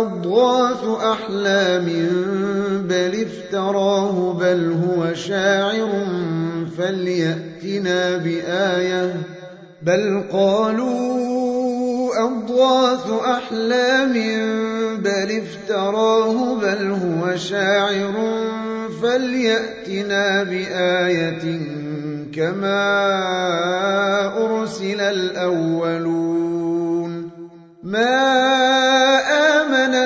أضغاث أحلام بل افتراه بل هو شاعر فليأتنا بآية بل قالوا أضغاث أحلام بل افتراه بل هو شاعر فليأتنا بآية كما أرسل الأولون ما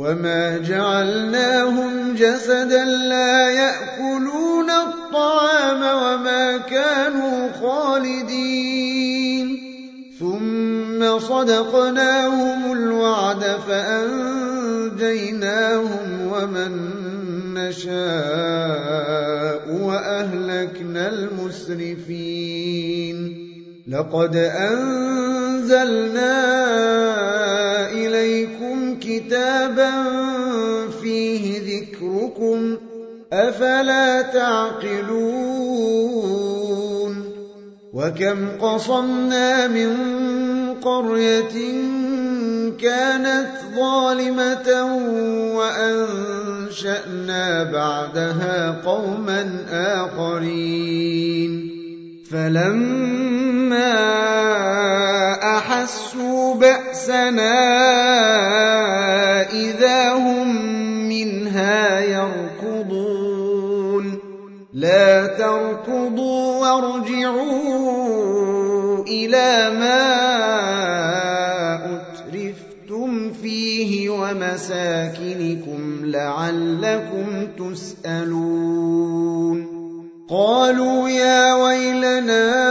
وما جعلناهم جسدا لا يأكلون الطعام وما كانوا خالدين ثم صدقناهم الوعد فأنجيناهم ومن نشاء وأهلكنا المسرفين لقد أنزلنا إليكم كتابا فيه ذكركم أفلا تعقلون وكم قصمنا من قرية كانت ظالمة وأنشأنا بعدها قوما آخرين فلما أحسوا بأسنا إذا هم منها يركضون. لا تركضوا وارجعوا إلى ما أترفتم فيه ومساكنكم لعلكم تسألون. قالوا يا ويلنا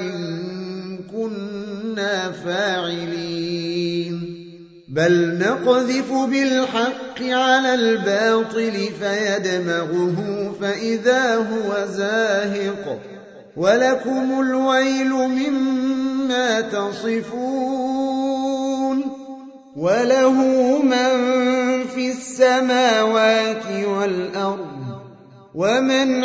إن كنا فاعلين. بل نقذف بالحق على الباطل فيدمغه فإذا هو زاهق. ولكم الويل مما تصفون. وله من في السماوات والأرض ومن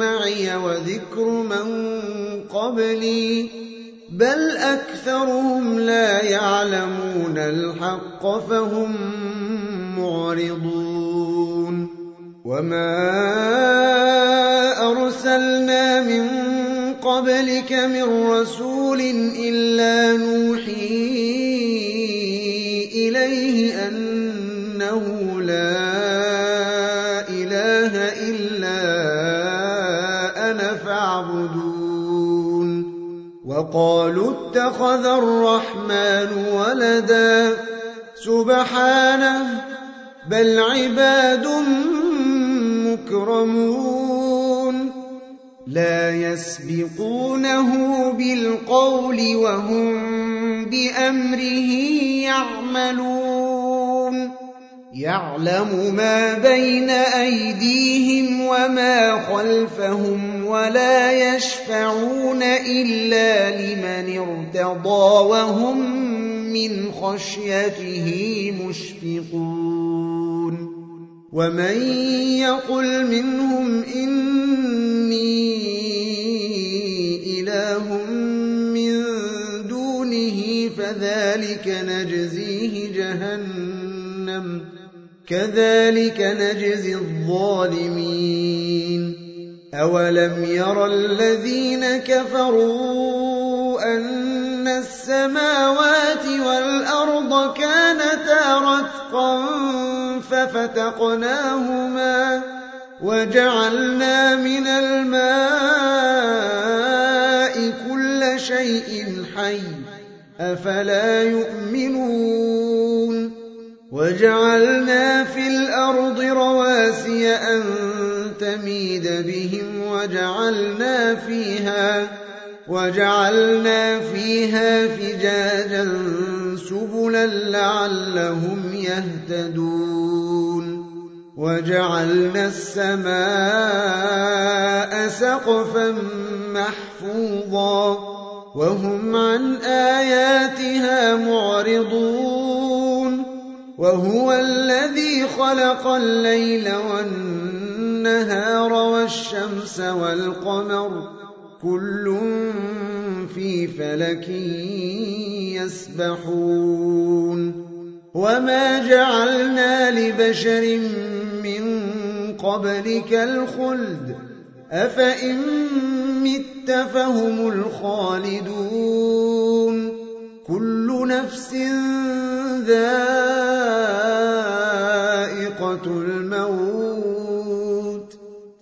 معي وذكر من قبلي بل أكثرهم لا يعلمون الحق فهم معرضون. وما أرسلنا من قبلك من رسول إلا نوحي إليه أنه لا وقالوا اتخذ الرحمن ولدا سبحانه بل عباد مكرمون. لا يسبقونه بالقول وهم بأمره يعملون. يعلم ما بين أيديهم وما خلفهم. ولا يشفعون إلا لمن ارتضى وهم من خشيته مشفقون. ومن يقل منهم إني إله من دونه فذلك نجزيه جهنم كذلك نجزي الظالمين. أولم ير الذين كفروا أن السماوات والأرض كانتا رتقا ففتقناهما وجعلنا من الماء كل شيء حي أفلا يؤمنون وجعلنا في الأرض رواسي أن تميد بهم وجعلنا فيها وجعلنا فيها فجاجا سبلا لعلهم يهتدون. وجعلنا السماء سقفا محفوظا وهم عن آياتها معرضون. وهو الذي خلق الليل والنهار والشمس والقمر كل في فلك يسبحون وما جعلنا لبشر من قبلك الخلد أفإن مت فهم الخالدون كل نفس ذائقة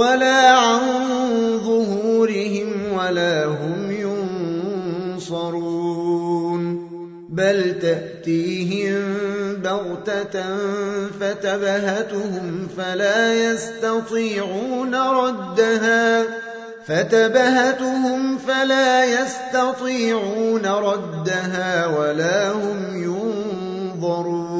ولا عن ظهورهم ولا هم ينصرون. بل تأتيهم بغتة فتبهتهم فلا يستطيعون ردها. فتبهتهم فلا يستطيعون ردها ولا هم ينظرون.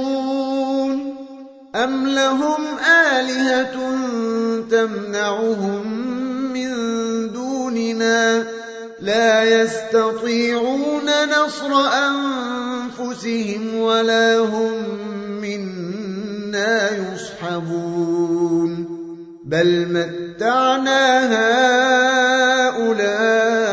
أم لهم آلهة تمنعهم من دوننا لا يستطيعون نصر أنفسهم ولا هم منا يصحبون بل متعنا هؤلاء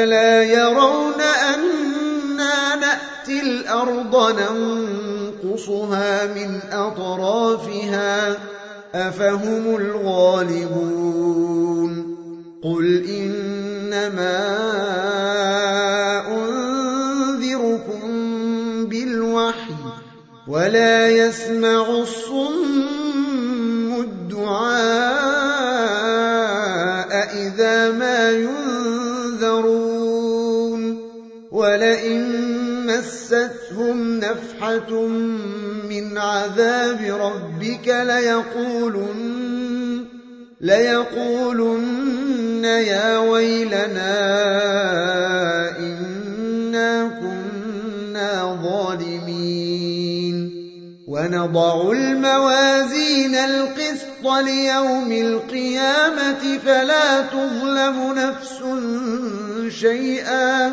أفلا يرون أنا نأتي الأرض ننقصها من أطرافها أفهم الغالبون قل إنما أنذركم بالوحي ولا يسمع الصم مستهم نفحة من عذاب ربك ليقولن ليقولن يا ويلنا إنا كنا ظالمين. ونضع الموازين القسط ليوم القيامة فلا تظلم نفس شيئا.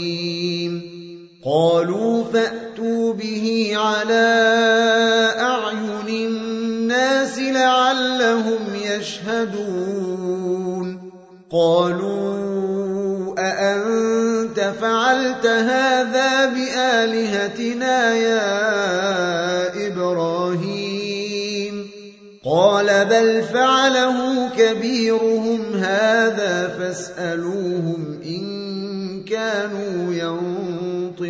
قالوا فأتوا به على أعين الناس لعلهم يشهدون. قالوا أأنت فعلت هذا بآلهتنا يا إبراهيم؟ قال بل فعله كبيرهم هذا فاسألوهم إن كانوا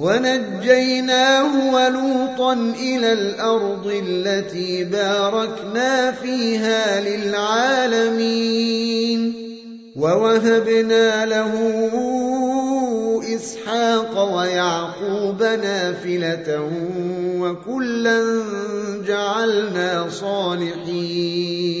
ونجيناه ولوطا إلى الأرض التي باركنا فيها للعالمين ووهبنا له إسحاق ويعقوب نافلة وكلا جعلنا صالحين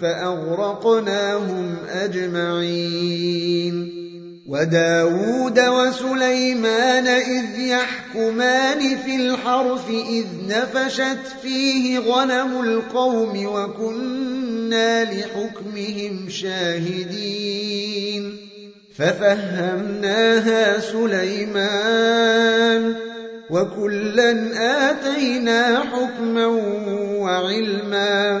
فأغرقناهم أجمعين. وداود وسليمان إذ يحكمان في الحرث إذ نفشت فيه غنم القوم وكنا لحكمهم شاهدين. ففهمناها سليمان وكلا آتينا حكما وعلما.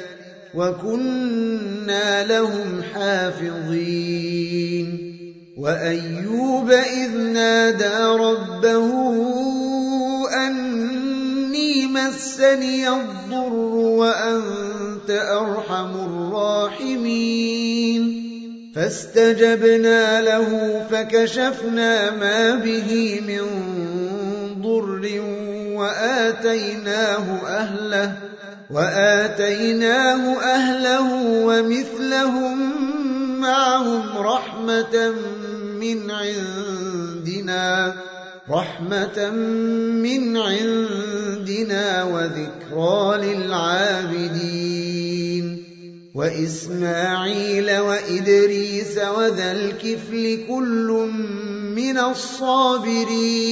وكنا لهم حافظين. وأيوب إذ نادى ربه أني مس مسني الضر وأنت أرحم الراحمين. فاستجبنا له فكشفنا ما به من ضر وآتيناه أهله. وآتيناه أهله ومثلهم معهم رحمة من عندنا رحمة من عندنا وذكرى للعابدين. وإسماعيل وإدريس وذا الكفل كل من الصابرين.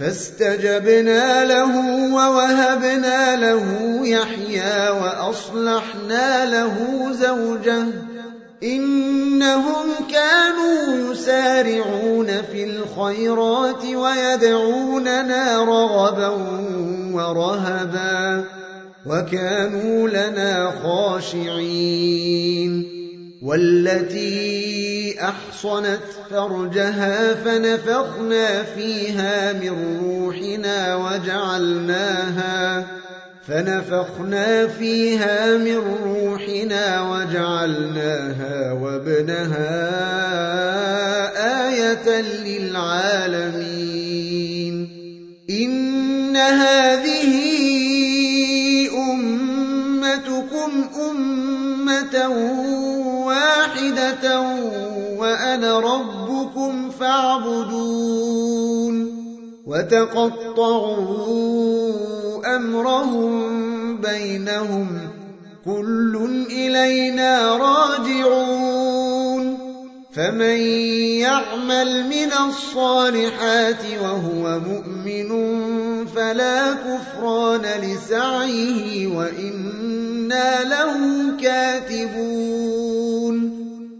فاستجبنا له ووهبنا له يحيى وأصلحنا له زوجه. إنهم كانوا يسارعون في الخيرات ويدعوننا رغبا ورهبا وكانوا لنا خاشعين. والتي أحصنت فرجها فنفخنا فيها من روحنا وجعلناها فنفخنا فيها من روحنا وجعلناها وابنها آية للعالمين إن هذه وأنا ربكم فاعبدون وتقطعوا أمرهم بينهم كل إلينا راجعون فمن يعمل من الصالحات وهو مؤمن فلا كفران لسعيه وإنا له كاتبون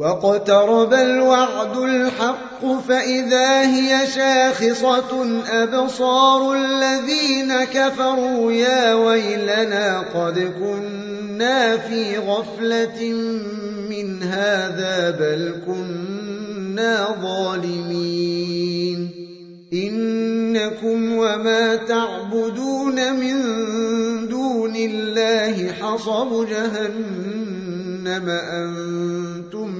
واقترب الوعد الحق فإذا هي شاخصة أبصار الذين كفروا يا ويلنا قد كنا في غفلة من هذا بل كنا ظالمين إنكم وما تعبدون من دون الله حصب جهنم أنتم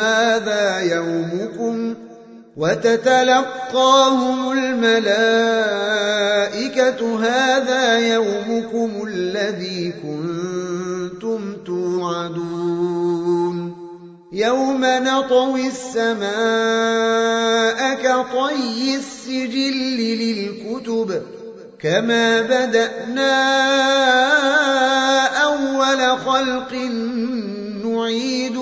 هذا يومكم وتتلقاهم الملائكة هذا يومكم الذي كنتم توعدون. يوم نطوي السماء كطي السجل للكتب كما بدأنا أول خلق نعيده